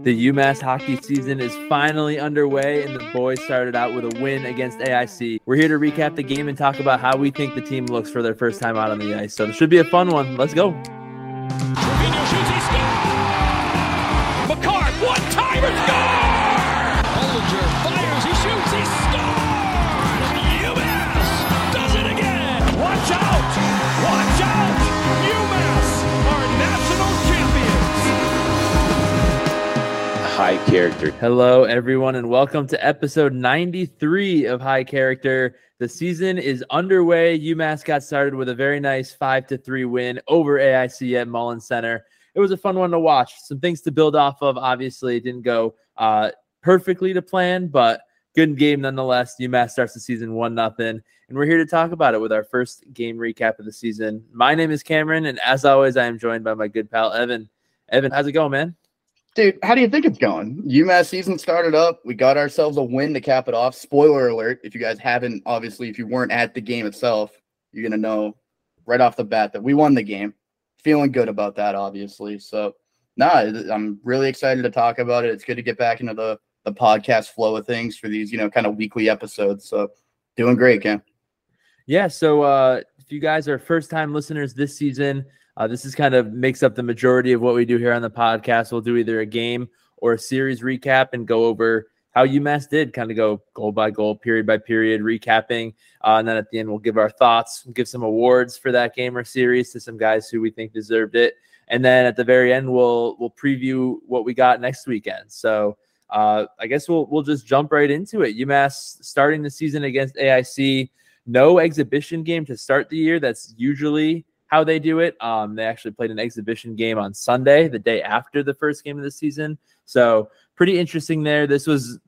The UMass hockey season is finally underway, and the boys started out with a win against AIC. We're here to recap the game and talk about how we think the team looks for their first time out on the ice. So it should be a fun one. Let's go. Makar, one timer, high character. Hello, everyone, and welcome to episode 93 of High Character. The season is underway. UMass got started with a very nice 5 to 3 win over AIC at Mullins Center. It was a fun one to watch. Some things to build off of. Obviously, it didn't go uh, perfectly to plan, but good game nonetheless. UMass starts the season 1 nothing, and we're here to talk about it with our first game recap of the season. My name is Cameron, and as always, I am joined by my good pal, Evin. Evin, how's it going, man? Dude, how do you think it's going? UMass season started up. We got ourselves a win to cap it off. Spoiler alert: if you guys haven't, obviously, if you weren't at the game itself, you're gonna know right off the bat that we won the game. Feeling good about that, obviously. So, nah, I'm really excited to talk about it. It's good to get back into the the podcast flow of things for these, you know, kind of weekly episodes. So, doing great, Cam. Yeah. So uh, if you guys are first time listeners this season, uh, this is kind of makes up the majority of what we do here on the podcast. We'll do either a game or a series recap and go over how UMass did, kind of go goal by goal, period by period, recapping. Uh, and then at the end, we'll give our thoughts, give some awards for that game or series to some guys who we think deserved it. And then at the very end, we'll we'll preview what we got next weekend. So uh, I guess we'll we'll just jump right into it. UMass starting the season against AIC. No exhibition game to start the year. That's usually how they do it. Um, they actually played an exhibition game on Sunday, the day after the first game of the season. So pretty interesting there. This was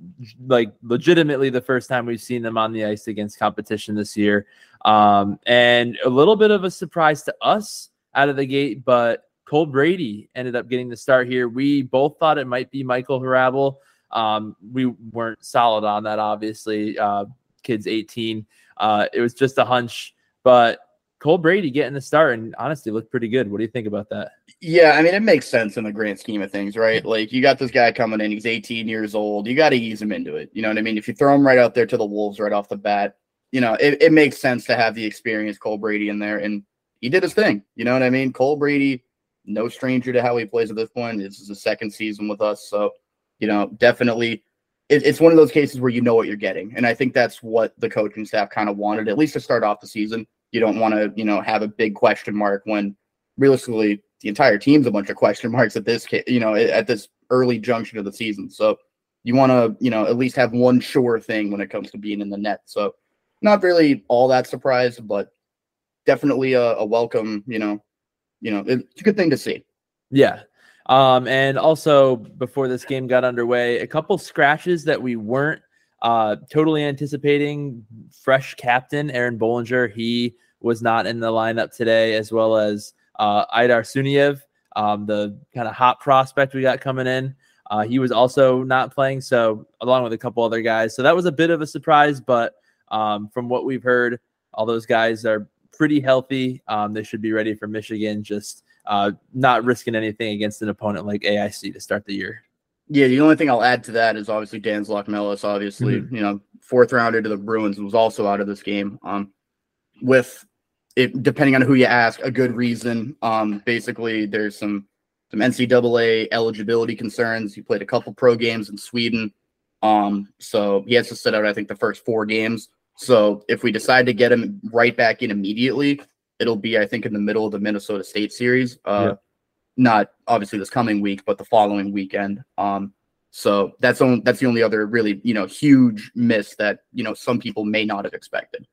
like legitimately the first time we've seen them on the ice against competition this year. Um, and a little bit of a surprise to us out of the gate, but Cole Brady ended up getting the start here. We both thought it might be Michael Hrabal. Um, we weren't solid on that, obviously. Uh, kid's 18. Uh, it was just a hunch, but Cole Brady getting the start and honestly looked pretty good. What do you think about that? Yeah, I mean, it makes sense in the grand scheme of things, right? Like, you got this guy coming in, he's 18 years old. You got to ease him into it. You know what I mean? If you throw him right out there to the Wolves right off the bat, you know, it, it makes sense to have the experienced Cole Brady in there. And he did his thing. You know what I mean? Cole Brady, no stranger to how he plays at this point. This is the second season with us. So, you know, definitely it, it's one of those cases where you know what you're getting. And I think that's what the coaching staff kind of wanted, at least to start off the season. You don't want to, you know, have a big question mark when realistically the entire team's a bunch of question marks at this, you know, at this early junction of the season. So you want to, you know, at least have one sure thing when it comes to being in the net. So not really all that surprised, but definitely a, a welcome, you know, you know, it's a good thing to see. Yeah. Um, and also before this game got underway, a couple scratches that we weren't uh, totally anticipating. Fresh captain Aaron Bohlinger, he was not in the lineup today, as well as uh, Aydar Suniev, um, the kind of hot prospect we got coming in. Uh, he was also not playing, so along with a couple other guys. So that was a bit of a surprise, but um, from what we've heard, all those guys are pretty healthy. Um, they should be ready for Michigan. Just uh, not risking anything against an opponent like AIC to start the year. Yeah, the only thing I'll add to that is obviously Dans Locmelis, obviously, Mhm. you know, fourth rounder to the Bruins was also out of this game. Um, with it depending on who you ask, a good reason. Um, basically there's some some NCAA eligibility concerns. He played a couple pro games in Sweden. Um, so he has to sit out, I think, the first four games. So if we decide to get him right back in immediately, it'll be, I think, in the middle of the Minnesota State series. Uh, Yeah. Not obviously this coming week, but the following weekend. Um, so that's on, that's the only other really you know huge miss that you know some people may not have expected.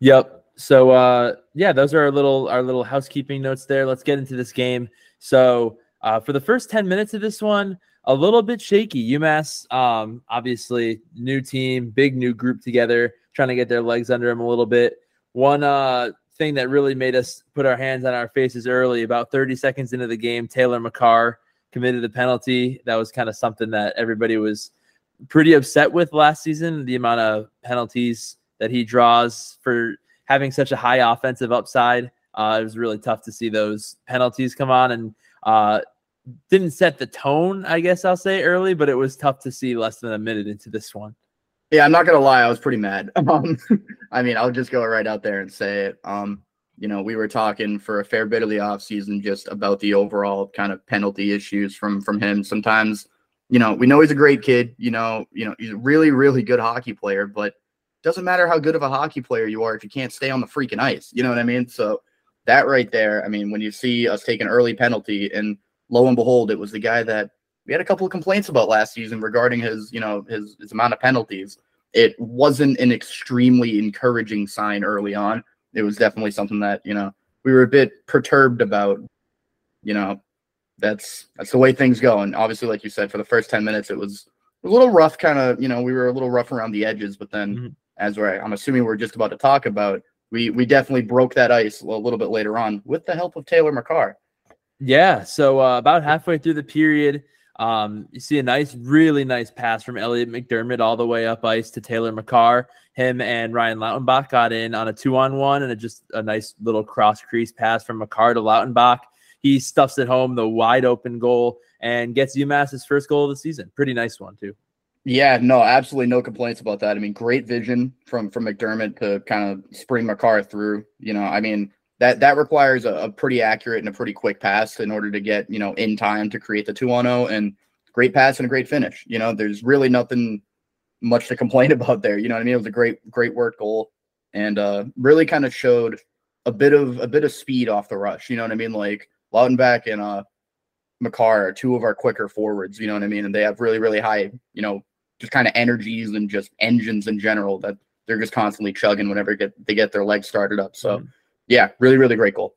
Yep. So uh yeah, those are our little our little housekeeping notes there. Let's get into this game. So uh for the first 10 minutes of this one, a little bit shaky. UMass um obviously new team, big new group together, trying to get their legs under them a little bit. One uh thing that really made us put our hands on our faces early about 30 seconds into the game, Taylor Makar committed a penalty. That was kind of something that everybody was pretty upset with last season, the amount of penalties that he draws for having such a high offensive upside. Uh, it was really tough to see those penalties come on. And uh, didn't set the tone, I guess I'll say early, but it was tough to see less than a minute into this one. Yeah, I'm not gonna lie, I was pretty mad. Um, I mean, I'll just go right out there and say it. Um, you know, we were talking for a fair bit of the offseason just about the overall kind of penalty issues from from him. Sometimes, you know, we know he's a great kid. You know, you know, he's a really, really good hockey player, but doesn't matter how good of a hockey player you are if you can't stay on the freaking ice. You know what I mean? So that right there, I mean, when you see us take an early penalty, and lo and behold, it was the guy that we had a couple of complaints about last season regarding his, you know, his his amount of penalties. It wasn't an extremely encouraging sign early on. It was definitely something that you know we were a bit perturbed about. You know, that's that's the way things go. And obviously, like you said, for the first ten minutes, it was a little rough. Kind of, you know, we were a little rough around the edges, but then. Mm-hmm as we're, I'm assuming we're just about to talk about, we we definitely broke that ice a little bit later on with the help of Taylor Makar. Yeah. So uh, about halfway through the period, um, you see a nice, really nice pass from Elliot McDermott all the way up ice to Taylor Makar. Him and Ryan Lautenbach got in on a two on one and a, just a nice little cross crease pass from Makar to Lautenbach. He stuffs it home, the wide open goal, and gets UMass's first goal of the season. Pretty nice one, too. Yeah, no, absolutely no complaints about that. I mean, great vision from from McDermott to kind of spring Makar through. You know, I mean that that requires a, a, pretty accurate and a pretty quick pass in order to get you know in time to create the two on zero and great pass and a great finish. You know, there's really nothing much to complain about there. You know what I mean? It was a great great work goal and uh really kind of showed a bit of a bit of speed off the rush. You know what I mean? Like Lautenbach and uh Makar are two of our quicker forwards. You know what I mean? And they have really really high you know just kind of energies and just engines in general that they're just constantly chugging whenever get they get their legs started up. So mm-hmm. Yeah, really, really great goal.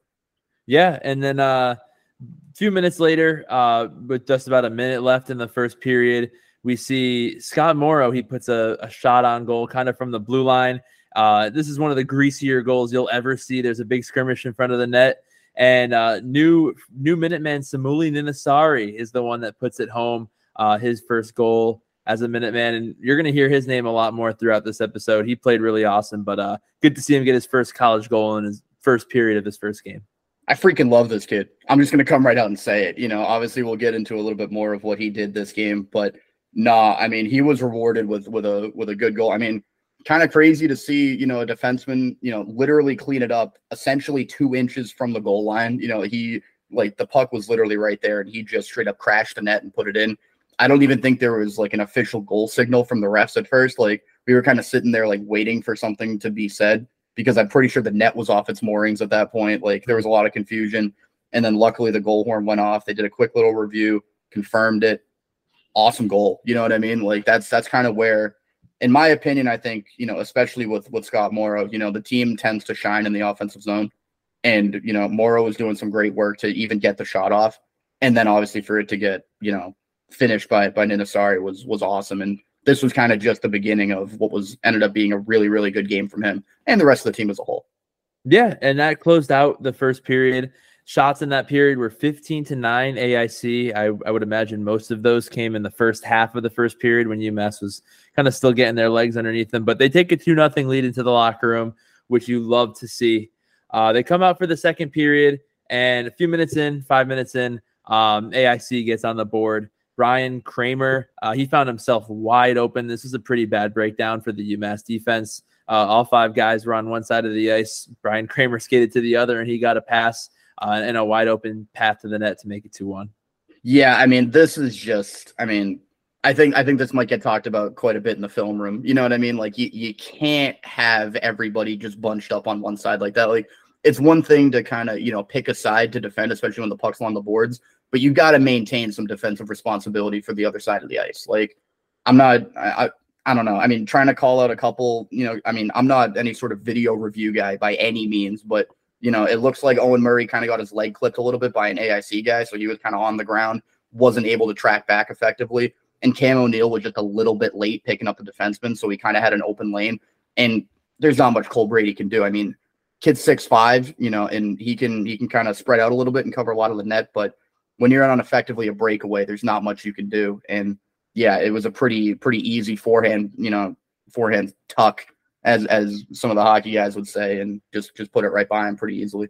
Yeah. And then uh a few minutes later, uh, with just about a minute left in the first period, we see Scott Morrow. He puts a, a shot on goal kind of from the blue line. Uh, this is one of the greasier goals you'll ever see. There's a big skirmish in front of the net. And uh, new new Minuteman Samuli Ninasari is the one that puts it home. Uh, his first goal as a Minuteman, and you're going to hear his name a lot more throughout this episode. He played really awesome, but uh, good to see him get his first college goal in his first period of his first game. I freaking love this kid. I'm just going to come right out and say it. You know, obviously we'll get into a little bit more of what he did this game, but nah, I mean, he was rewarded with with a with a good goal. I mean, kind of crazy to see, you know, a defenseman, you know, literally clean it up essentially 2 inches from the goal line. You know, he like the puck was literally right there and he just straight up crashed the net and put it in. I don't even think there was like an official goal signal from the refs at first. Like we were kind of sitting there like waiting for something to be said because I'm pretty sure the net was off its moorings at that point. Like there was a lot of confusion. And then luckily the goal horn went off. They did a quick little review, confirmed it. Awesome goal. You know what I mean? Like that's that's kind of where in my opinion, I think, you know, especially with with Scott Morrow, you know, the team tends to shine in the offensive zone. And, you know, Morrow was doing some great work to even get the shot off. And then obviously for it to get, you know, finished by by Ninasari was was awesome. And this was kind of just the beginning of what was ended up being a really really good game from him and the rest of the team as a whole. Yeah, and that closed out the first period. Shots in that period were 15 to 9 AIC. I, I would imagine most of those came in the first half of the first period when UMass was kind of still getting their legs underneath them. But they take a 2 nothing lead into the locker room, which you love to see. Uh, they come out for the second period, and a few minutes in, five minutes in, um, AIC gets on the board. Brian Kramer, uh, he found himself wide open. This is a pretty bad breakdown for the UMass defense. Uh, all five guys were on one side of the ice. Brian Kramer skated to the other, and he got a pass uh, and a wide open path to the net to make it 2 1. Yeah, I mean, this is just, I mean, I think I think this might get talked about quite a bit in the film room. You know what I mean? Like you, you can't have everybody just bunched up on one side like that. Like it's one thing to kind of, you know, pick a side to defend, especially when the puck's on the boards but you got to maintain some defensive responsibility for the other side of the ice. Like, I'm not, I, I don't know. I mean, trying to call out a couple, you know, I mean, I'm not any sort of video review guy by any means, but you know, it looks like Owen Murray kind of got his leg clipped a little bit by an AIC guy, so he was kind of on the ground, wasn't able to track back effectively. And Cam O'Neill was just a little bit late picking up the defenseman, so he kind of had an open lane. And there's not much Cole Brady can do. I mean, kid's six five, you know, and he can he can kind of spread out a little bit and cover a lot of the net, but when you're on effectively a breakaway, there's not much you can do. And yeah, it was a pretty pretty easy forehand, you know, forehand tuck as as some of the hockey guys would say, and just just put it right by him pretty easily.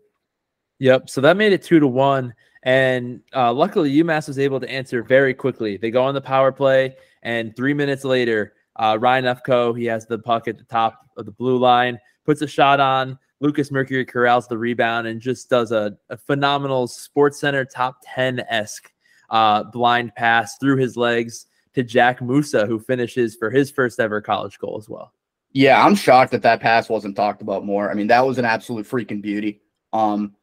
Yep. So that made it two to one. And uh, luckily, UMass was able to answer very quickly. They go on the power play, and three minutes later, uh, Ryan Ufko, he has the puck at the top of the blue line, puts a shot on. Lucas Mercuri corrals the rebound and just does a, a phenomenal SportsCenter top 10 esque uh, blind pass through his legs to Jack Musa, who finishes for his first ever college goal as well. Yeah, I'm shocked that that pass wasn't talked about more. I mean, that was an absolute freaking beauty. Um,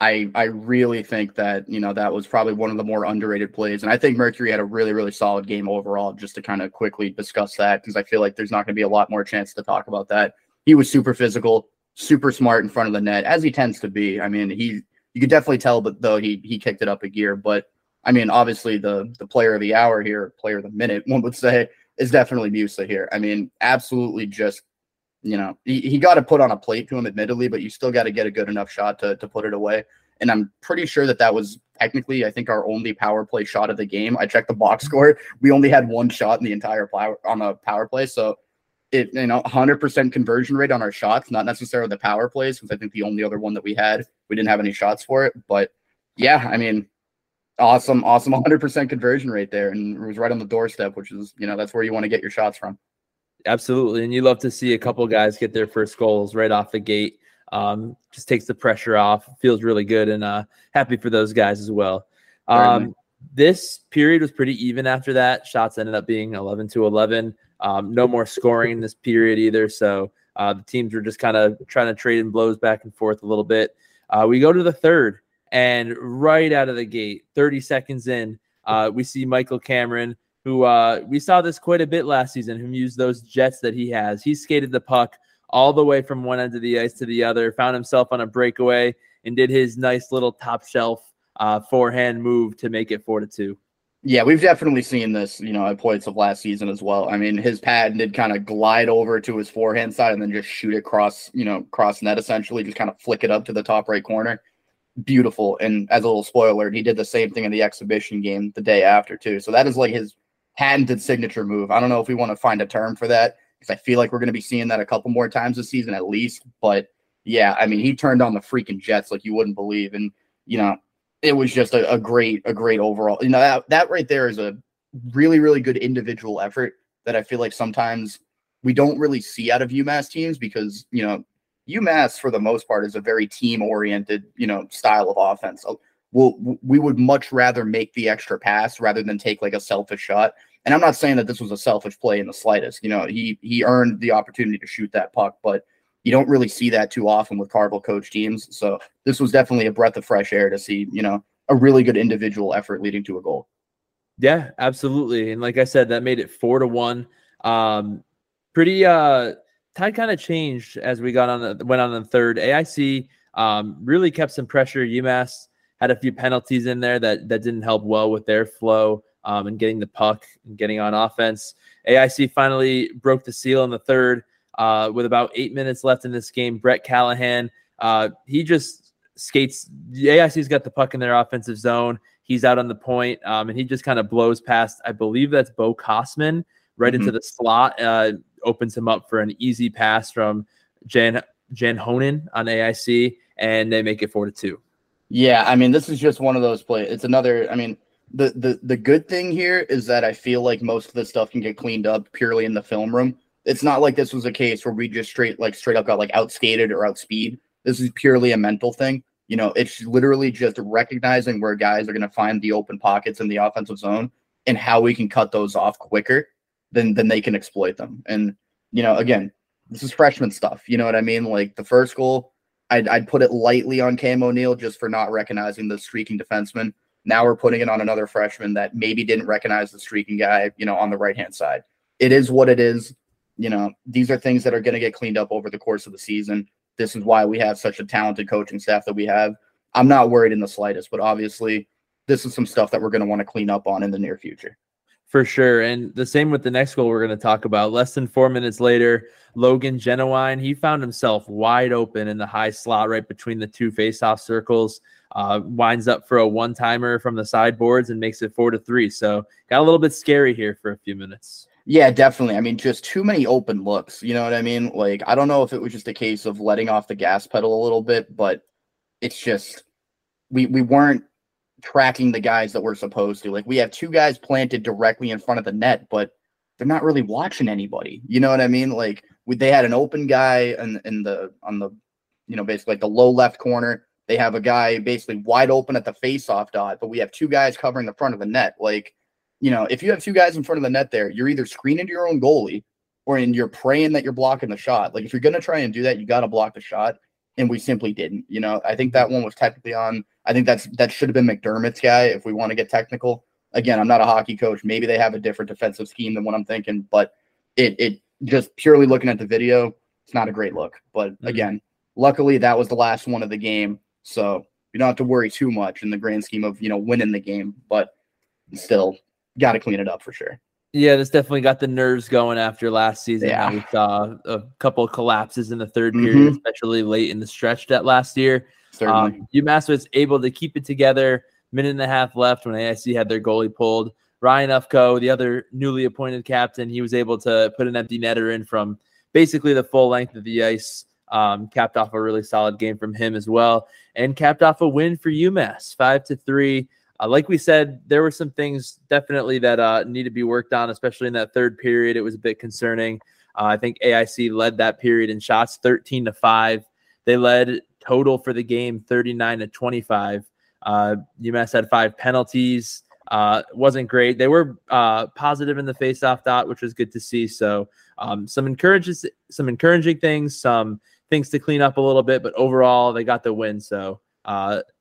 I I really think that you know that was probably one of the more underrated plays, and I think Mercuri had a really really solid game overall. Just to kind of quickly discuss that because I feel like there's not going to be a lot more chance to talk about that. He was super physical, super smart in front of the net, as he tends to be. I mean, he you could definitely tell, but though he he kicked it up a gear. But I mean, obviously the the player of the hour here, player of the minute, one would say, is definitely Musa here. I mean, absolutely just you know, he, he got to put on a plate to him, admittedly, but you still got to get a good enough shot to, to put it away. And I'm pretty sure that that was technically, I think, our only power play shot of the game. I checked the box mm-hmm. score. We only had one shot in the entire power on the power play. So it, you know, 100% conversion rate on our shots, not necessarily the power plays, because I think the only other one that we had, we didn't have any shots for it. But yeah, I mean, awesome, awesome 100% conversion rate there. And it was right on the doorstep, which is, you know, that's where you want to get your shots from. Absolutely. And you love to see a couple guys get their first goals right off the gate. Um, just takes the pressure off, feels really good, and uh, happy for those guys as well. Um, this period was pretty even after that. Shots ended up being 11 to 11. Um, no more scoring in this period either. So uh, the teams were just kind of trying to trade in blows back and forth a little bit. Uh, we go to the third, and right out of the gate, 30 seconds in, uh, we see Michael Cameron who uh, we saw this quite a bit last season, who used those jets that he has. He skated the puck all the way from one end of the ice to the other, found himself on a breakaway, and did his nice little top shelf uh, forehand move to make it four to two. Yeah, we've definitely seen this, you know, at points of last season as well. I mean, his pad did kind of glide over to his forehand side and then just shoot it cross, you know, cross net essentially, just kind of flick it up to the top right corner. Beautiful. And as a little spoiler, he did the same thing in the exhibition game the day after too. So that is like his patented signature move. I don't know if we want to find a term for that because I feel like we're going to be seeing that a couple more times this season at least. But yeah, I mean, he turned on the freaking Jets like you wouldn't believe, and you know, it was just a, a great, a great overall. You know, that, that right there is a really, really good individual effort that I feel like sometimes we don't really see out of UMass teams because you know UMass for the most part is a very team oriented you know style of offense we'll, we would much rather make the extra pass rather than take like a selfish shot. And I'm not saying that this was a selfish play in the slightest. You know, he he earned the opportunity to shoot that puck, but you don't really see that too often with Carvel coach teams. So this was definitely a breath of fresh air to see, you know, a really good individual effort leading to a goal. Yeah, absolutely. And like I said, that made it four to one. Um, pretty uh tide kind of changed as we got on the went on the third. AIC um really kept some pressure. UMass had a few penalties in there that that didn't help well with their flow um, and getting the puck and getting on offense. AIC finally broke the seal in the third uh, with about eight minutes left in this game. Brett Callahan, uh, he just skates. AIC's got the puck in their offensive zone. He's out on the point, um, and he just kind of blows past. I believe that's Bo Kosman right mm-hmm. into the slot. Uh, opens him up for an easy pass from Jan Jan Honan on AIC, and they make it four to two. Yeah, I mean, this is just one of those plays. It's another. I mean, the the the good thing here is that I feel like most of this stuff can get cleaned up purely in the film room. It's not like this was a case where we just straight like straight up got like outskated or outspeed. This is purely a mental thing. You know, it's literally just recognizing where guys are going to find the open pockets in the offensive zone and how we can cut those off quicker than than they can exploit them. And you know, again, this is freshman stuff. You know what I mean? Like the first goal, I'd, I'd put it lightly on Cam O'Neill just for not recognizing the streaking defenseman. Now we're putting it on another freshman that maybe didn't recognize the streaking guy, you know, on the right hand side. It is what it is. You know, these are things that are going to get cleaned up over the course of the season. This is why we have such a talented coaching staff that we have. I'm not worried in the slightest, but obviously, this is some stuff that we're going to want to clean up on in the near future. For sure. And the same with the next goal we're going to talk about. Less than four minutes later, Logan Genowine, he found himself wide open in the high slot right between the two faceoff circles. Uh, winds up for a one timer from the sideboards and makes it four to three. So got a little bit scary here for a few minutes. Yeah, definitely. I mean, just too many open looks. You know what I mean? Like, I don't know if it was just a case of letting off the gas pedal a little bit, but it's just we we weren't tracking the guys that we're supposed to. Like we have two guys planted directly in front of the net, but they're not really watching anybody. You know what I mean? Like we, they had an open guy in, in the on the you know basically like the low left corner. They have a guy basically wide open at the face-off dot, but we have two guys covering the front of the net. Like, you know, if you have two guys in front of the net there, you're either screening to your own goalie or and you're praying that you're blocking the shot. Like if you're gonna try and do that, you gotta block the shot. And we simply didn't. You know, I think that one was technically on. I think that's that should have been McDermott's guy if we want to get technical. Again, I'm not a hockey coach. Maybe they have a different defensive scheme than what I'm thinking, but it it just purely looking at the video, it's not a great look. But Mm-hmm. again, luckily that was the last one of the game. So you don't have to worry too much in the grand scheme of, you know, winning the game, but still got to clean it up for sure. Yeah, this definitely got the nerves going after last season. Yeah. we saw a couple of collapses in the 3rd period, Mhm. especially late in the stretch that last year. Certainly. Um, UMass was able to keep it together. Minute and a half left when AIC had their goalie pulled. Ryan Ufko, the other newly appointed captain, he was able to put an empty netter in from basically the full length of the ice. Um, capped off a really solid game from him as well, and capped off a win for UMass, five to three. Uh, like we said, there were some things definitely that uh, need to be worked on, especially in that third period. It was a bit concerning. Uh, I think AIC led that period in shots, thirteen to five. They led total for the game 39 to 25. Uh, UMass had five penalties. Uh, wasn't great. They were uh, positive in the faceoff dot, which was good to see. So um, some encourages, some encouraging things, some things to clean up a little bit, but overall they got the win. So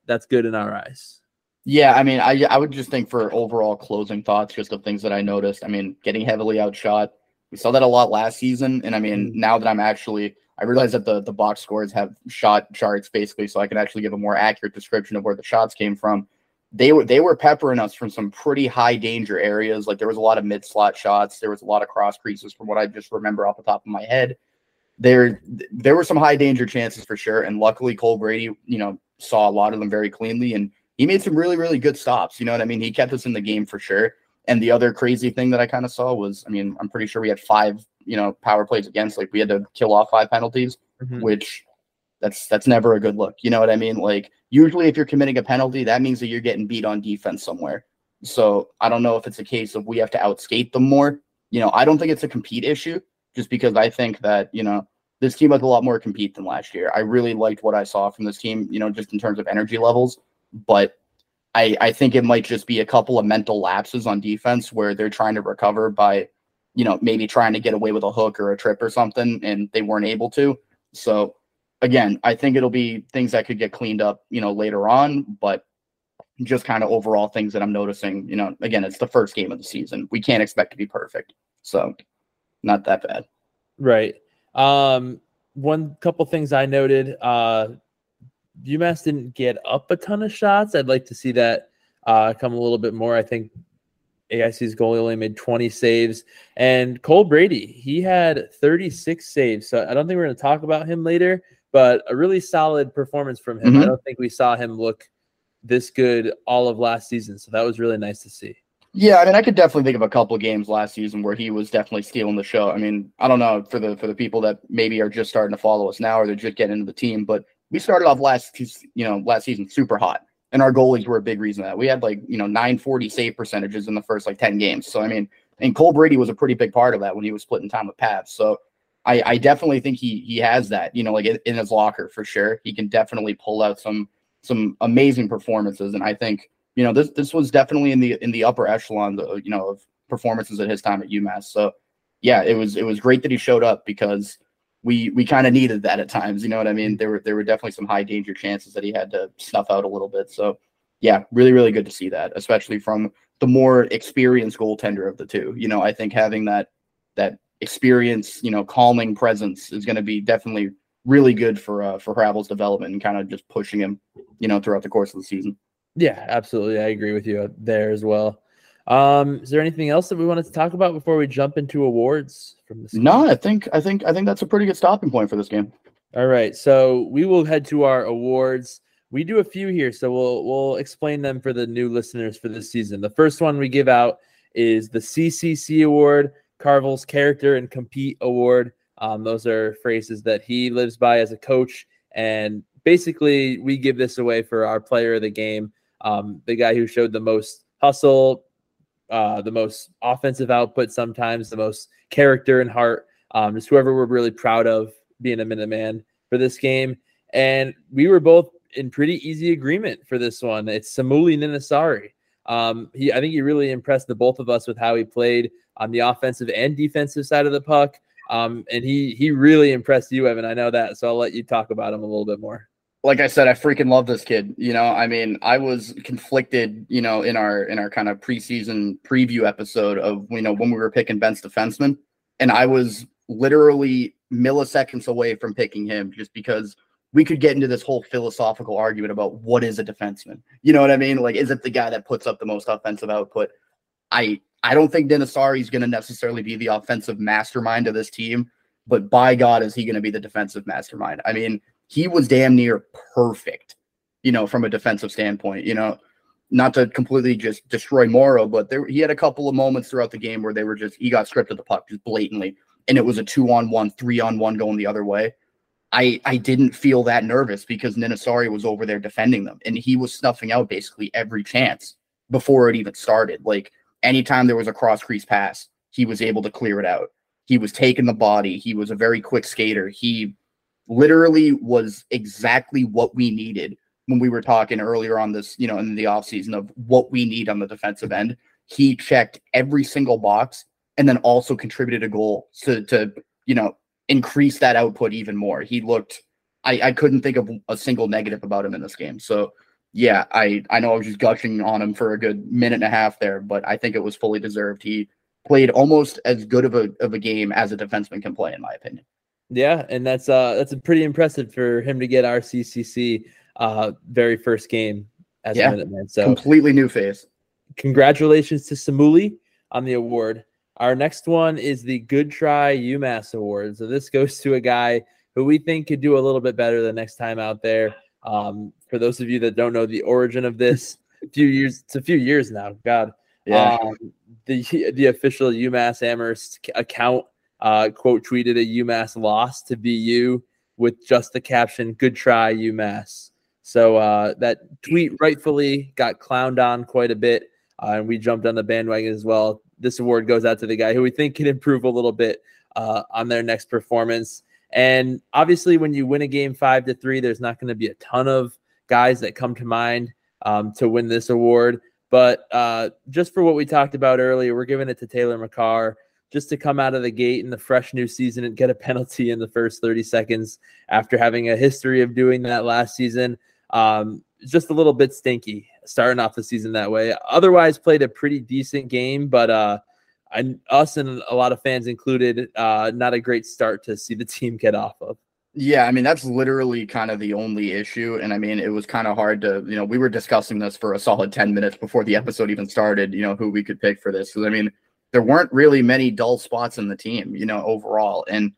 that's good in our eyes. Yeah, I mean, I I would just think for overall closing thoughts, just of things that I noticed. I mean, getting heavily outshot. We saw that a lot last season, and I mean, mm-hmm. now that I'm actually, I realize that the the box scores have shot charts basically, so I can actually give a more accurate description of where the shots came from. They were they were peppering us from some pretty high danger areas. Like there was a lot of mid slot shots, there was a lot of cross creases from what I just remember off the top of my head. There there were some high danger chances for sure, and luckily Cole Brady, you know, saw a lot of them very cleanly and he made some really, really good stops. You know what I mean? He kept us in the game for sure. And the other crazy thing that I kind of saw was, I mean, I'm pretty sure we had five, you know, power plays against. Like we had to kill off five penalties, Mhm. which that's that's never a good look. You know what I mean? Like usually, if you're committing a penalty, that means that you're getting beat on defense somewhere. So I don't know if it's a case of we have to outskate them more. You know, I don't think it's a compete issue, just because I think that you know this team has a lot more compete than last year. I really liked what I saw from this team. You know, just in terms of energy levels but I, I think it might just be a couple of mental lapses on defense where they're trying to recover by, you know, maybe trying to get away with a hook or a trip or something, and they weren't able to. So, again, I think it'll be things that could get cleaned up, you know, later on, but just kind of overall things that I'm noticing. You know, again, it's the first game of the season. We can't expect to be perfect, so not that bad. Right. Um, one couple things I noted. Uh, UMass didn't get up a ton of shots. I'd like to see that uh, come a little bit more. I think AIC's goalie only made 20 saves, and Cole Brady he had 36 saves. So I don't think we're going to talk about him later, but a really solid performance from him. I Mhm. don't think we saw him look this good all of last season, so that was really nice to see. Yeah, I mean, I could definitely think of a couple of games last season where he was definitely stealing the show. I mean, I don't know for the for the people that maybe are just starting to follow us now or they're just getting into the team, but we started off last you know last season super hot, and our goalies were a big reason that we had like you know 940 save percentages in the first like 10 games. So I mean, and Cole Brady was a pretty big part of that when he was splitting time with Pavs. So I, I definitely think he he has that you know like in, his locker for sure. He can definitely pull out some some amazing performances, and I think you know this this was definitely in the in the upper echelon of, you know of performances at his time at UMass. So yeah, it was it was great that he showed up because we we kind of needed that at times. You know what I mean? There were there were definitely some high danger chances that he had to snuff out a little bit. So yeah, really really good to see that, especially from the more experienced goaltender of the two. You know, I think having that that experience, you know, calming presence is going to be definitely really good for uh, for Hrabal's development and kind of just pushing him, you know, throughout the course of the season. Yeah, absolutely. I agree with you there as well. Um, is there anything else that we wanted to talk about before we jump into awards from this? No, I think I think I think that's a pretty good stopping point for this game. All right, so we will head to our awards. We do a few here, so we'll we'll explain them for the new listeners for this season. The first one we give out is the CCC Award, Carvel's Character and Compete Award. Um, those are phrases that he lives by as a coach and basically, we give this away for our player of the game, um, the guy who showed the most hustle, uh, the most offensive output, sometimes the most character and heart. Um, just whoever we're really proud of being a Minuteman for this game. And we were both in pretty easy agreement for this one. It's Samuli Ninasari. Um, he, I think he really impressed the both of us with how he played on the offensive and defensive side of the puck. Um, and he he really impressed you, Evin. I know that, so I'll let you talk about him a little bit more. Like I said, I freaking love this kid. You know, I mean, I was conflicted, you know, in our in our kind of preseason preview episode of you know when we were picking Ben's defenseman, and I was literally milliseconds away from picking him just because we could get into this whole philosophical argument about what is a defenseman. You know what I mean? Like, is it the guy that puts up the most offensive output? I I don't think Ninasari is going to necessarily be the offensive mastermind of this team, but by God, is he going to be the defensive mastermind? I mean, he was damn near perfect, you know, from a defensive standpoint. You know, not to completely just destroy Morrow, but there he had a couple of moments throughout the game where they were just he got stripped of the puck just blatantly, and it was a two on one, three on one going the other way. I I didn't feel that nervous because Ninasari was over there defending them, and he was snuffing out basically every chance before it even started. Like anytime there was a cross crease pass, he was able to clear it out. He was taking the body. He was a very quick skater. He literally was exactly what we needed when we were talking earlier on this, you know, in the offseason of what we need on the defensive end. He checked every single box and then also contributed a goal to, to you know, increase that output even more. He looked, I, I couldn't think of a single negative about him in this game. So yeah, I I know I was just gushing on him for a good minute and a half there, but I think it was fully deserved. He played almost as good of a of a game as a defenseman can play, in my opinion. Yeah, and that's uh that's a pretty impressive for him to get our CCC uh very first game as yeah, a Minuteman. So completely new face. Congratulations to Samuli on the award. Our next one is the Good Try UMass Award. So this goes to a guy who we think could do a little bit better the next time out there. Um, for those of you that don't know the origin of this, a few years it's a few years now. God, yeah. Um, the the official UMass Amherst account uh, quote tweeted a UMass loss to BU with just the caption "Good try UMass." So uh, that tweet rightfully got clowned on quite a bit, uh, and we jumped on the bandwagon as well. This award goes out to the guy who we think can improve a little bit uh, on their next performance. And obviously, when you win a game five to three, there's not going to be a ton of guys that come to mind um, to win this award. But uh, just for what we talked about earlier, we're giving it to Taylor Makar just to come out of the gate in the fresh new season and get a penalty in the first 30 seconds after having a history of doing that last season. Um, just a little bit stinky starting off the season that way. Otherwise, played a pretty decent game, but uh, and us and a lot of fans included, uh, not a great start to see the team get off of. Yeah, I mean that's literally kind of the only issue, and I mean it was kind of hard to, you know, we were discussing this for a solid ten minutes before the episode even started. You know who we could pick for this because I mean there weren't really many dull spots in the team, you know, overall, and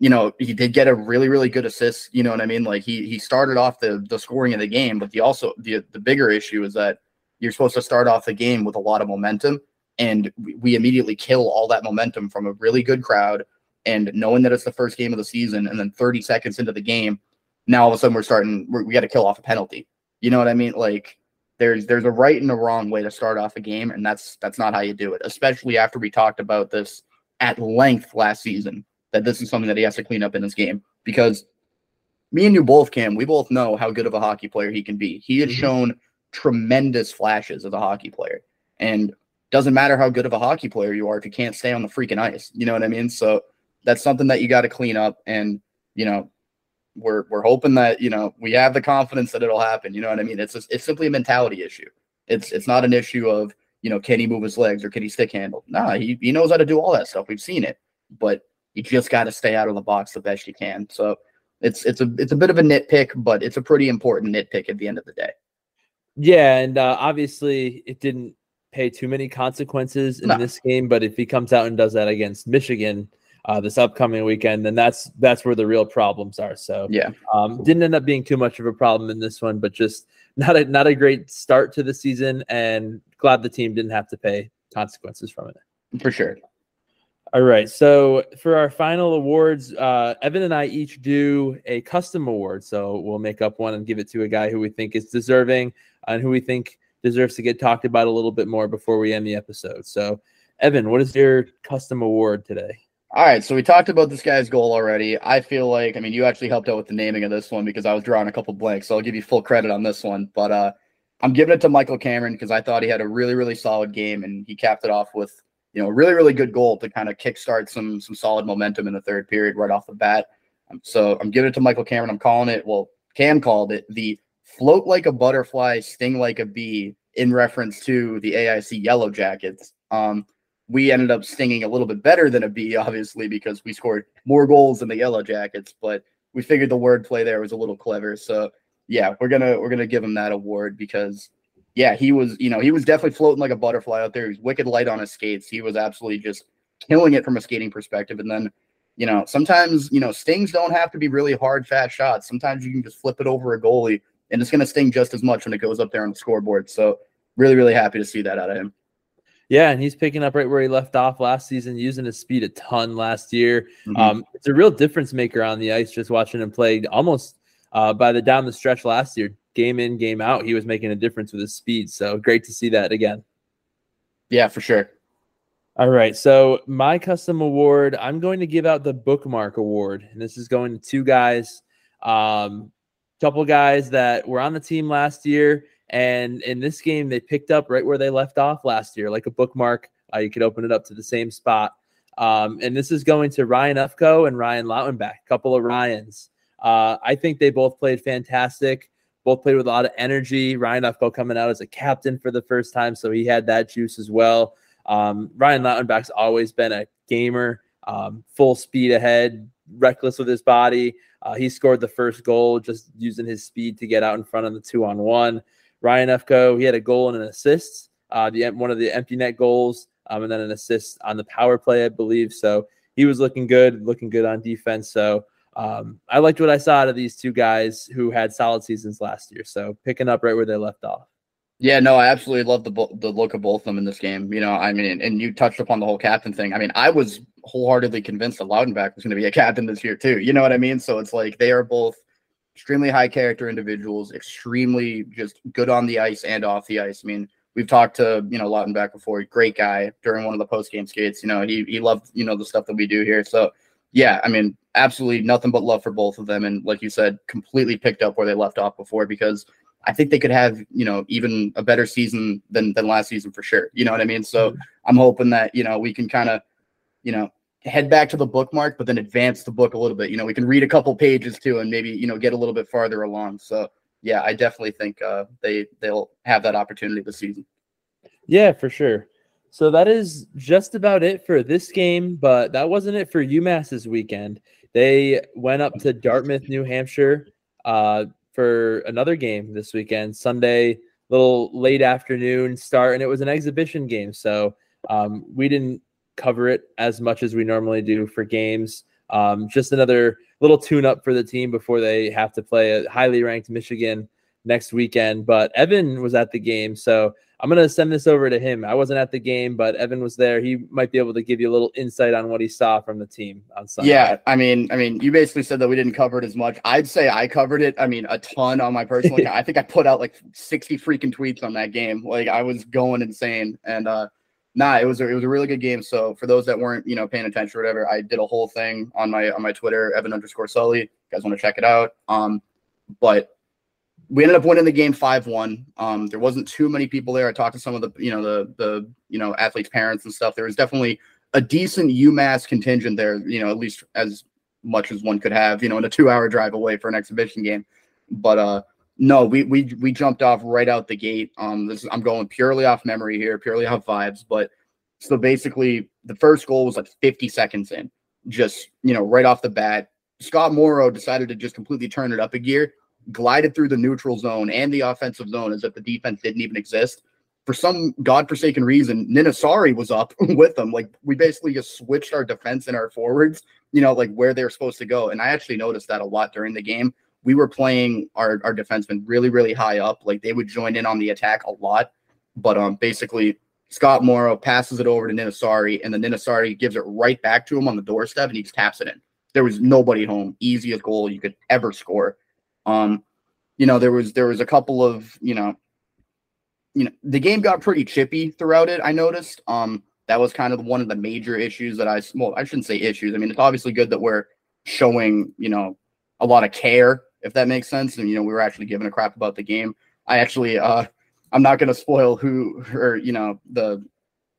you know he did get a really really good assist. You know what I mean? Like he he started off the the scoring of the game, but the also the the bigger issue is that you're supposed to start off the game with a lot of momentum and we immediately kill all that momentum from a really good crowd and knowing that it's the first game of the season and then 30 seconds into the game now all of a sudden we're starting we're, we got to kill off a penalty you know what i mean like there's there's a right and a wrong way to start off a game and that's that's not how you do it especially after we talked about this at length last season that this is something that he has to clean up in this game because me and you both can we both know how good of a hockey player he can be he has mm-hmm. shown tremendous flashes as a hockey player and doesn't matter how good of a hockey player you are if you can't stay on the freaking ice. You know what I mean? So that's something that you got to clean up. And you know, we're we're hoping that you know we have the confidence that it'll happen. You know what I mean? It's just, it's simply a mentality issue. It's it's not an issue of you know can he move his legs or can he stick handle? Nah, he he knows how to do all that stuff. We've seen it, but you just got to stay out of the box the best you can. So it's it's a it's a bit of a nitpick, but it's a pretty important nitpick at the end of the day. Yeah, and uh, obviously it didn't pay too many consequences in no. this game. But if he comes out and does that against Michigan uh, this upcoming weekend, then that's that's where the real problems are. So yeah, um, didn't end up being too much of a problem in this one, but just not a not a great start to the season. And glad the team didn't have to pay consequences from it. For sure. All right. So for our final awards, uh, Evin and I each do a custom award. So we'll make up one and give it to a guy who we think is deserving and who we think deserves to get talked about a little bit more before we end the episode. So, Evin, what is your custom award today? All right, so we talked about this guy's goal already. I feel like, I mean, you actually helped out with the naming of this one because I was drawing a couple blanks, so I'll give you full credit on this one. But uh, I'm giving it to Michael Cameron because I thought he had a really, really solid game, and he capped it off with, you know, a really, really good goal to kind of kickstart some some solid momentum in the third period right off the bat. Um, so I'm giving it to Michael Cameron. I'm calling it. Well, Cam called it the float like a butterfly, sting like a bee, in reference to the AIC Yellow Jackets. Um, we ended up stinging a little bit better than a B, obviously, because we scored more goals than the Yellow Jackets. But we figured the wordplay there was a little clever. So yeah, we're gonna we're gonna give him that award because yeah, he was you know he was definitely floating like a butterfly out there. He was wicked light on his skates. He was absolutely just killing it from a skating perspective. And then you know sometimes you know stings don't have to be really hard fast shots. Sometimes you can just flip it over a goalie and it's gonna sting just as much when it goes up there on the scoreboard. So really really happy to see that out of him. Yeah, and he's picking up right where he left off last season, using his speed a ton last year. Mm-hmm. Um, it's a real difference maker on the ice. Just watching him play, almost uh, by the down the stretch last year, game in, game out, he was making a difference with his speed. So great to see that again. Yeah, for sure. All right, so my custom award, I'm going to give out the bookmark award, and this is going to two guys, um, couple guys that were on the team last year and in this game, they picked up right where they left off last year, like a bookmark. Uh, you could open it up to the same spot. Um, and this is going to Ryan Ufko and Ryan Lautenbach, a couple of Ryans. Uh, I think they both played fantastic. Both played with a lot of energy. Ryan Ufko coming out as a captain for the first time, so he had that juice as well. Um, Ryan Lautenbach's always been a gamer, um, full speed ahead, reckless with his body. Uh, he scored the first goal just using his speed to get out in front of the two on one. Ryan Ufko, he had a goal and an assist, uh, the one of the empty net goals, um, and then an assist on the power play, I believe. So he was looking good, looking good on defense. So um, I liked what I saw out of these two guys who had solid seasons last year. So picking up right where they left off. Yeah, no, I absolutely love the the look of both of them in this game. You know, I mean, and you touched upon the whole captain thing. I mean, I was wholeheartedly convinced that Lautenbach was going to be a captain this year too. You know what I mean? So it's like they are both extremely high character individuals, extremely just good on the ice and off the ice. I mean, we've talked to you know Lautenbach before. Great guy during one of the post game skates. You know, he he loved you know the stuff that we do here. So yeah, I mean, absolutely nothing but love for both of them. And like you said, completely picked up where they left off before because I think they could have you know even a better season than than last season for sure. You know what I mean? So mm-hmm. I'm hoping that you know we can kind of you know head back to the bookmark, but then advance the book a little bit. You know, we can read a couple pages too, and maybe you know get a little bit farther along. So yeah, I definitely think uh, they they'll have that opportunity this season. Yeah, for sure. So that is just about it for this game, but that wasn't it for UMass this weekend. They went up to Dartmouth, New Hampshire, uh, for another game this weekend, Sunday, little late afternoon start, and it was an exhibition game. So um, we didn't cover it as much as we normally do for games. Um, just another little tune up for the team before they have to play a highly ranked Michigan next weekend. But Evin was at the game, so I'm gonna send this over to him. I wasn't at the game, but Evin was there. He might be able to give you a little insight on what he saw from the team on Sunday. Yeah, I mean, I mean, you basically said that we didn't cover it as much. I'd say I covered it. I mean, a ton on my personal account. I think I put out like 60 freaking tweets on that game. Like I was going insane, and uh, nah, it was a, it was a really good game. So for those that weren't you know paying attention or whatever, I did a whole thing on my on my Twitter, Evin underscore Sully. You guys want to check it out? Um, but we ended up winning the game five one. Um, there wasn't too many people there. I talked to some of the you know the the you know athletes' parents and stuff. There was definitely a decent UMass contingent there. You know, at least as much as one could have. You know, in a two hour drive away for an exhibition game. But uh, no, we we we jumped off right out the gate. Um, this is, I'm going purely off memory here, purely off vibes. But so basically, the first goal was like 50 seconds in, just you know, right off the bat. Scott Morrow decided to just completely turn it up a gear, glided through the neutral zone and the offensive zone as if the defense didn't even exist. For some godforsaken reason, Ninasari was up with them. Like we basically just switched our defense and our forwards, you know, like where they're supposed to go. And I actually noticed that a lot during the game we were playing our, our defensemen really, really high up. Like they would join in on the attack a lot. But um basically Scott Morrow passes it over to Ninasari, and then Ninasari gives it right back to him on the doorstep, and he just taps it in. There was nobody home. Easiest goal you could ever score. Um, you know, there was there was a couple of you know, you know, the game got pretty chippy throughout it. I noticed. Um, that was kind of one of the major issues that I well, I shouldn't say issues. I mean, it's obviously good that we're showing you know a lot of care, if that makes sense, and you know we were actually giving a crap about the game. I actually uh I'm not going to spoil who or you know the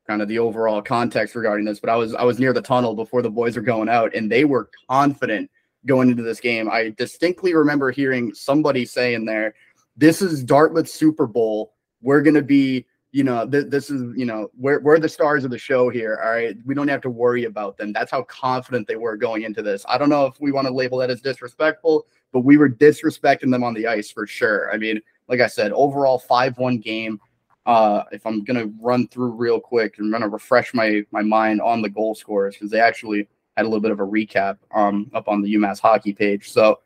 kind of the overall context regarding this, but I was I was near the tunnel before the boys were going out, and they were confident going into this game. I distinctly remember hearing somebody saying there, "This is Dartmouth Super Bowl. We're going to be." You know, th- this is, you know, we're, we're the stars of the show here. All right. We don't have to worry about them. That's how confident they were going into this. I don't know if we want to label that as disrespectful, but we were disrespecting them on the ice for sure. I mean, like I said, overall 5 1 game. Uh, if I'm gonna run through real quick, I'm gonna refresh my my mind on the goal scorers because they actually had a little bit of a recap um up on the UMass hockey page. So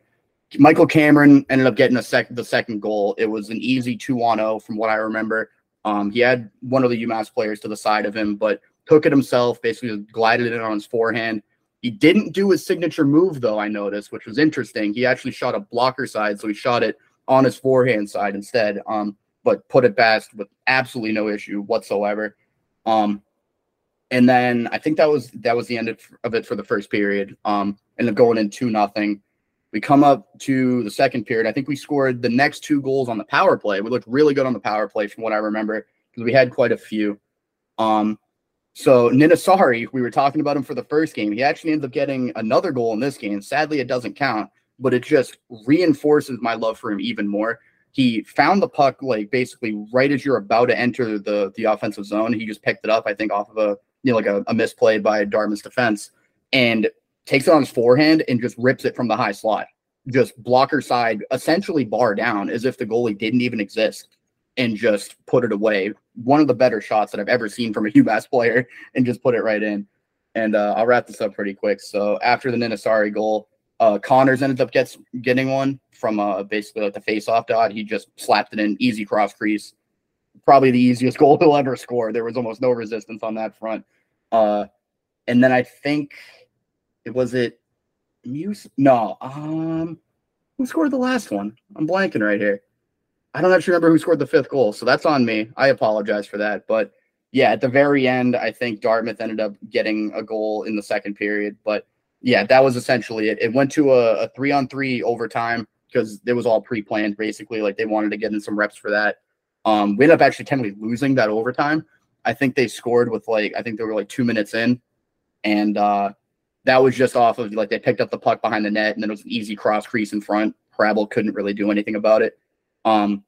Michael Cameron ended up getting a sec the second goal. It was an easy two on zero from what I remember. Um, he had one of the UMass players to the side of him, but took it himself, basically glided it in on his forehand. He didn't do his signature move though, I noticed, which was interesting. He actually shot a blocker side, so he shot it on his forehand side instead. Um, but put it past with absolutely no issue whatsoever. Um, and then I think that was that was the end of, it for the first period. Um, and then going in two nothing. We come up to the second period. I think we scored the next two goals on the power play. We looked really good on the power play from what I remember because we had quite a few. Um, so Ninasari, we were talking about him for the first game. He actually ends up getting another goal in this game. Sadly, it doesn't count but it just reinforces my love for him even more. He found the puck like basically right as you're about to enter the the offensive zone. He just picked it up, I think, off of a you know like a, a misplay by Dartmouth's defense, and takes it on his forehand and just rips it from the high slot, just blocker side, essentially bar down, as if the goalie didn't even exist, and just put it away. One of the better shots that I've ever seen from a UMass player, and just put it right in. And uh, I'll wrap this up pretty quick. So after the Ninasari goal, uh, Connors ended up gets getting one from uh, basically like the face-off dot. He just slapped it in easy cross crease. Probably the easiest goal he'll ever score. There was almost no resistance on that front. Uh, and then I think it was it Muse. No, um, who scored the last one? I'm blanking right here. I don't actually remember who scored the fifth goal, so that's on me. I apologize for that. But yeah, at the very end, I think Dartmouth ended up getting a goal in the second period, but yeah, that was essentially it. It went to a, a three on three overtime because it was all pre planned basically. Like they wanted to get in some reps for that. Um, we ended up actually technically losing that overtime. I think they scored with like I think they were like two minutes in, and uh, that was just off of like they picked up the puck behind the net, and then it was an easy cross crease in front. Hrabal couldn't really do anything about it. Um,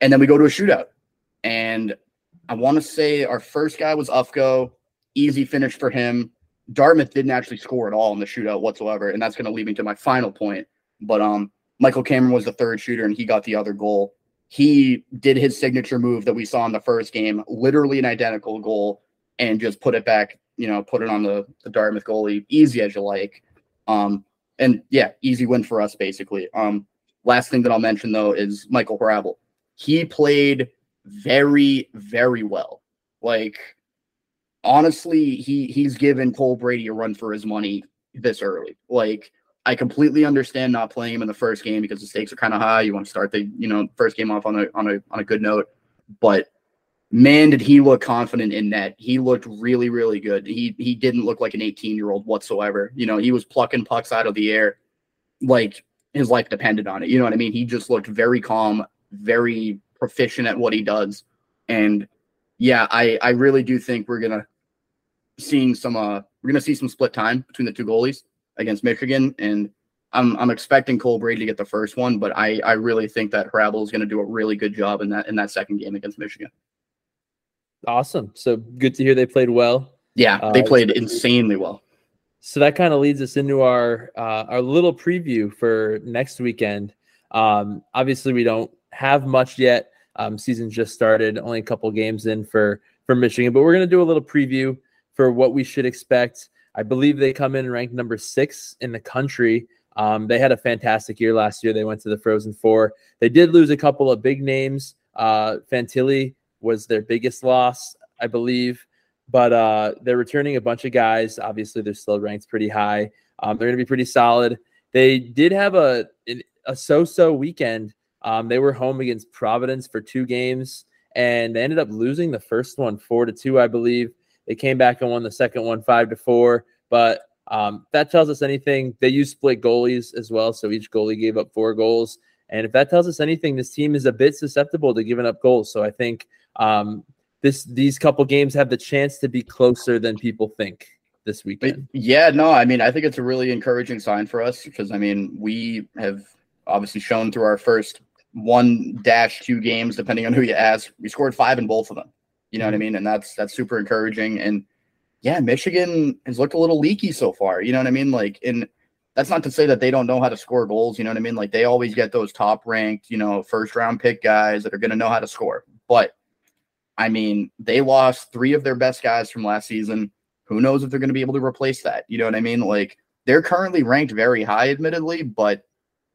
and then we go to a shootout, and I want to say our first guy was Ufko, easy finish for him. Dartmouth didn't actually score at all in the shootout whatsoever, and that's going to lead me to my final point. But um, Michael Cameron was the third shooter, and he got the other goal. He did his signature move that we saw in the first game, literally an identical goal, and just put it back. You know, put it on the, the Dartmouth goalie, easy as you like. Um, and yeah, easy win for us basically. Um, last thing that I'll mention though is Michael Hrabal. He played very, very well. Like honestly, he he's given Cole Brady a run for his money this early. Like I completely understand not playing him in the first game because the stakes are kind of high. You want to start the you know first game off on a on a on a good note, but man, did he look confident in net. He looked really really good. He he didn't look like an 18 year old whatsoever. You know he was plucking pucks out of the air like his life depended on it. You know what I mean? He just looked very calm, very proficient at what he does, and yeah, I I really do think we're gonna seeing some uh we're gonna see some split time between the two goalies against Michigan, and I'm I'm expecting Cole Brady to get the first one, but I I really think that Hrabal is going to do a really good job in that in that second game against Michigan. Awesome. So good to hear they played well. Yeah, they uh, played insanely well. So that kind of leads us into our uh, our little preview for next weekend. Um, obviously, we don't have much yet. Um, season just started, only a couple games in for for Michigan, but we're gonna do a little preview for what we should expect. I believe they come in ranked number six in the country. Um, they had a fantastic year last year. They went to the Frozen Four. They did lose a couple of big names. Uh, Fantilli was their biggest loss. I believe, but uh, they're returning a bunch of guys. Obviously, they're still ranked pretty high. Um, they're going to be pretty solid. They did have a a so-so weekend. Um, they were home against Providence for two games, and they ended up losing the first one four to two, I believe. They came back and won the second one five to four. But um, that tells us anything. They use split goalies as well, so each goalie gave up four goals. And if that tells us anything, this team is a bit susceptible to giving up goals. So I think um, this these couple games have the chance to be closer than people think this weekend. Yeah, no, I mean, I think it's a really encouraging sign for us because I mean, we have obviously shown through our first one dash two games, depending on who you ask, we scored five in both of them. You know what I mm-hmm. mean? And that's that's super encouraging. And yeah, Michigan has looked a little leaky so far. You know what I mean? Like, and that's not to say that they don't know how to score goals. You know what I mean? Like, they always get those top ranked, you know, first round pick guys that are going to know how to score. But I mean, they lost three of their best guys from last season. Who knows if they're going to be able to replace that? You know what I mean? Like, they're currently ranked very high, admittedly, but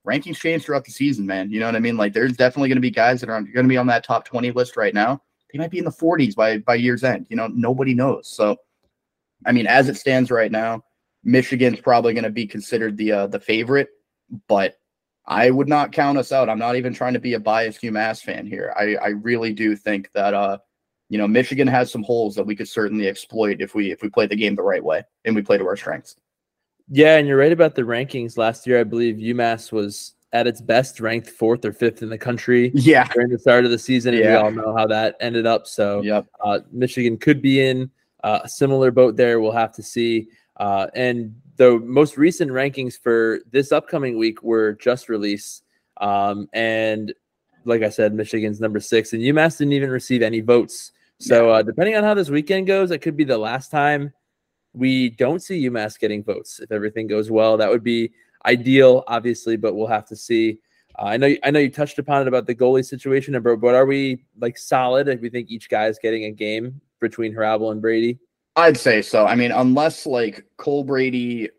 rankings change throughout the season, man. You know what I mean? Like, there's definitely going to be guys that are going to be on that top 20 list right now. They might be in the 40s by by year's end. You know, nobody knows. So, I mean, as it stands right now, Michigan's probably going to be considered the uh, the favorite, but I would not count us out. I'm not even trying to be a biased UMass fan here. I, I really do think that uh, you know, Michigan has some holes that we could certainly exploit if we if we play the game the right way and we play to our strengths. Yeah, and you're right about the rankings. Last year, I believe UMass was at its best ranked fourth or fifth in the country. Yeah, during the start of the season, and yeah. we all know how that ended up. So, yep. uh, Michigan could be in uh, a similar boat there. We'll have to see. Uh, and the most recent rankings for this upcoming week were just released, um, and like I said, Michigan's number six, and UMass didn't even receive any votes. So, uh, depending on how this weekend goes, it could be the last time we don't see UMass getting votes. If everything goes well, that would be ideal, obviously, but we'll have to see. Uh, I know I know you touched upon it about the goalie situation, but but are we like solid if we think each guy is getting a game between Hrabal and Brady? I'd say so. I mean, unless like Cole Brady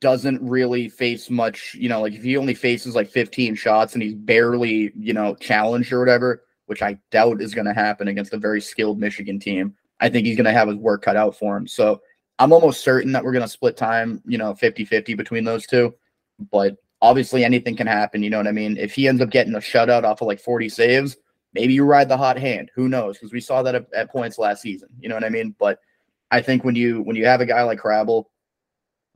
doesn't really face much, you know, like if he only faces like 15 shots and he's barely, you know, challenged or whatever, which I doubt is going to happen against a very skilled Michigan team. I think he's going to have his work cut out for him. So I'm almost certain that we're going to split time, you know, 50 50 between those two. But obviously, anything can happen. You know what I mean? If he ends up getting a shutout off of like 40 saves, maybe you ride the hot hand. Who knows? Because we saw that at, at, points last season. You know what I mean? But I think when you when you have a guy like Hrabal,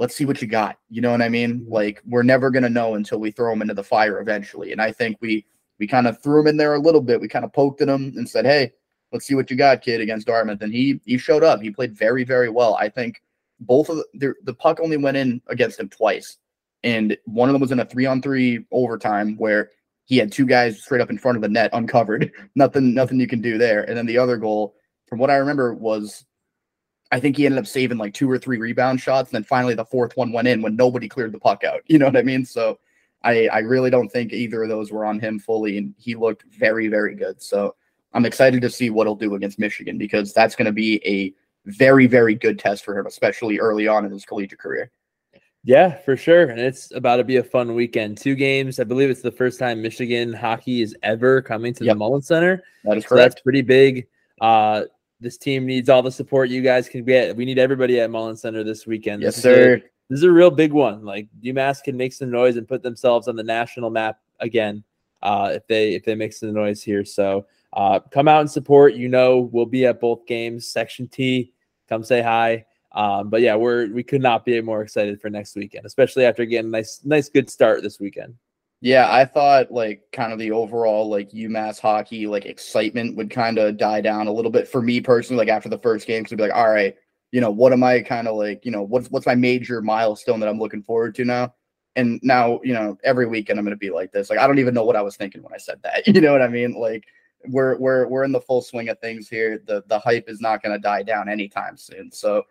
let's see what you got. You know what I mean? Mm-hmm. Like we're never gonna know until we throw him into the fire eventually. And I think we we kind of threw him in there a little bit. We kind of poked at him and said, "Hey, let's see what you got, kid, against Dartmouth." And he he showed up. He played very very well. I think both of the, the puck only went in against him twice, and one of them was in a three on three overtime where he had two guys straight up in front of the net uncovered. nothing nothing you can do there. And then the other goal, from what I remember, was I think he ended up saving like two or three rebound shots. And then finally the fourth one went in when nobody cleared the puck out. You know what I mean? So I, I really don't think either of those were on him fully. And he looked very, very good. So I'm excited to see what he'll do against Michigan because that's going to be a very, very good test for him, especially early on in his collegiate career. Yeah, for sure. And it's about to be a fun weekend. Two games. I believe it's the first time Michigan hockey is ever coming to yep. the Mullins Center. That is correct. So that's pretty big. Uh, this team needs all the support you guys can get. We need everybody at Mullins Center this weekend. Yes, this sir. A, this is a real big one. Like UMass can make some noise and put themselves on the national map again uh, if they if they make some noise here. So uh, come out and support. You know, we'll be at both games. Section T come say hi. Um, but yeah, we're we could not be more excited for next weekend, especially after getting a nice, nice, good start this weekend. Yeah, I thought like kind of the overall like UMass hockey like excitement would kind of die down a little bit for me personally. Like after the first game, to be like, all right, you know, what am I kind of like, you know, what's what's my major milestone that I'm looking forward to now? And now, you know, every weekend I'm gonna be like this. Like I don't even know what I was thinking when I said that. You know what I mean? Like we're we're we're in the full swing of things here. The the hype is not going to die down anytime soon. So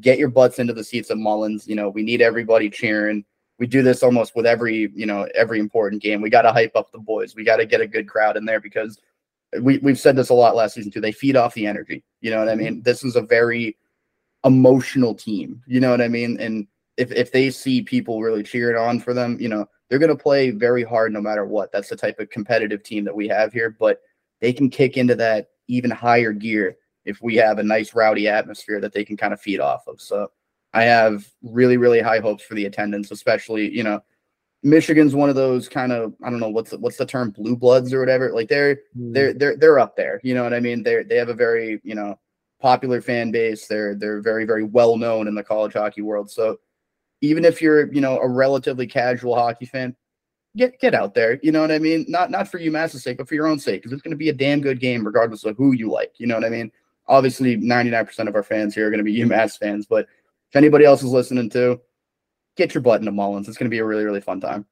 get your butts into the seats of Mullins. You know, we need everybody cheering. We do this almost with every, you know, every important game. We got to hype up the boys. We got to get a good crowd in there because we we've said this a lot last season too. They feed off the energy. You know what I mean? Mm-hmm. This is a very emotional team. You know what I mean? And if if they see people really cheering on for them, you know, they're going to play very hard no matter what. That's the type of competitive team that we have here, but they can kick into that even higher gear if we have a nice rowdy atmosphere that they can kind of feed off of. So I have really, really high hopes for the attendance, especially, you know, Michigan's one of those kind of I don't know what's the, what's the term blue bloods or whatever like they're Hmm. they're they're they're up there you know what I mean they they have a very you know popular fan base. They're they're very very well known in the college hockey world. So even if you're you know a relatively casual hockey fan get get out there. You know what I mean? Not not for UMass's sake but for your own sake because it's going to be a damn good game regardless of who you like. You know what I mean? Obviously 99% of our fans here are going to be UMass fans but if anybody else is listening to get your butt into Mullins. It's going to be a really really fun time.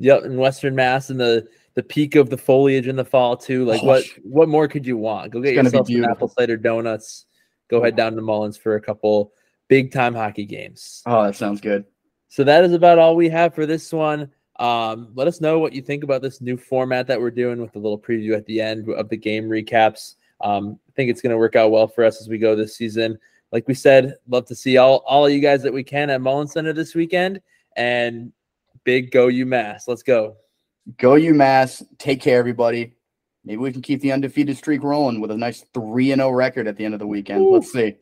Yep, in Western Mass and the the peak of the foliage in the fall too. Like Oh, what what more could you want? Go get yourself some apple cider donuts. Go head down to Mullins for a couple big time hockey games. oh that sounds good So that is about all we have for this one. Um, let us know what you think about this new format that we're doing with a little preview at the end of the game recaps. Um, I think it's going to work out well for us as we go this season. Like we said, love to see all all of you guys that we can at Mullins Center this weekend. And big go UMass. Let's go. Go UMass. Take care, everybody. Maybe we can keep the undefeated streak rolling with a nice 3 0 record at the end of the weekend. Ooh. Let's see.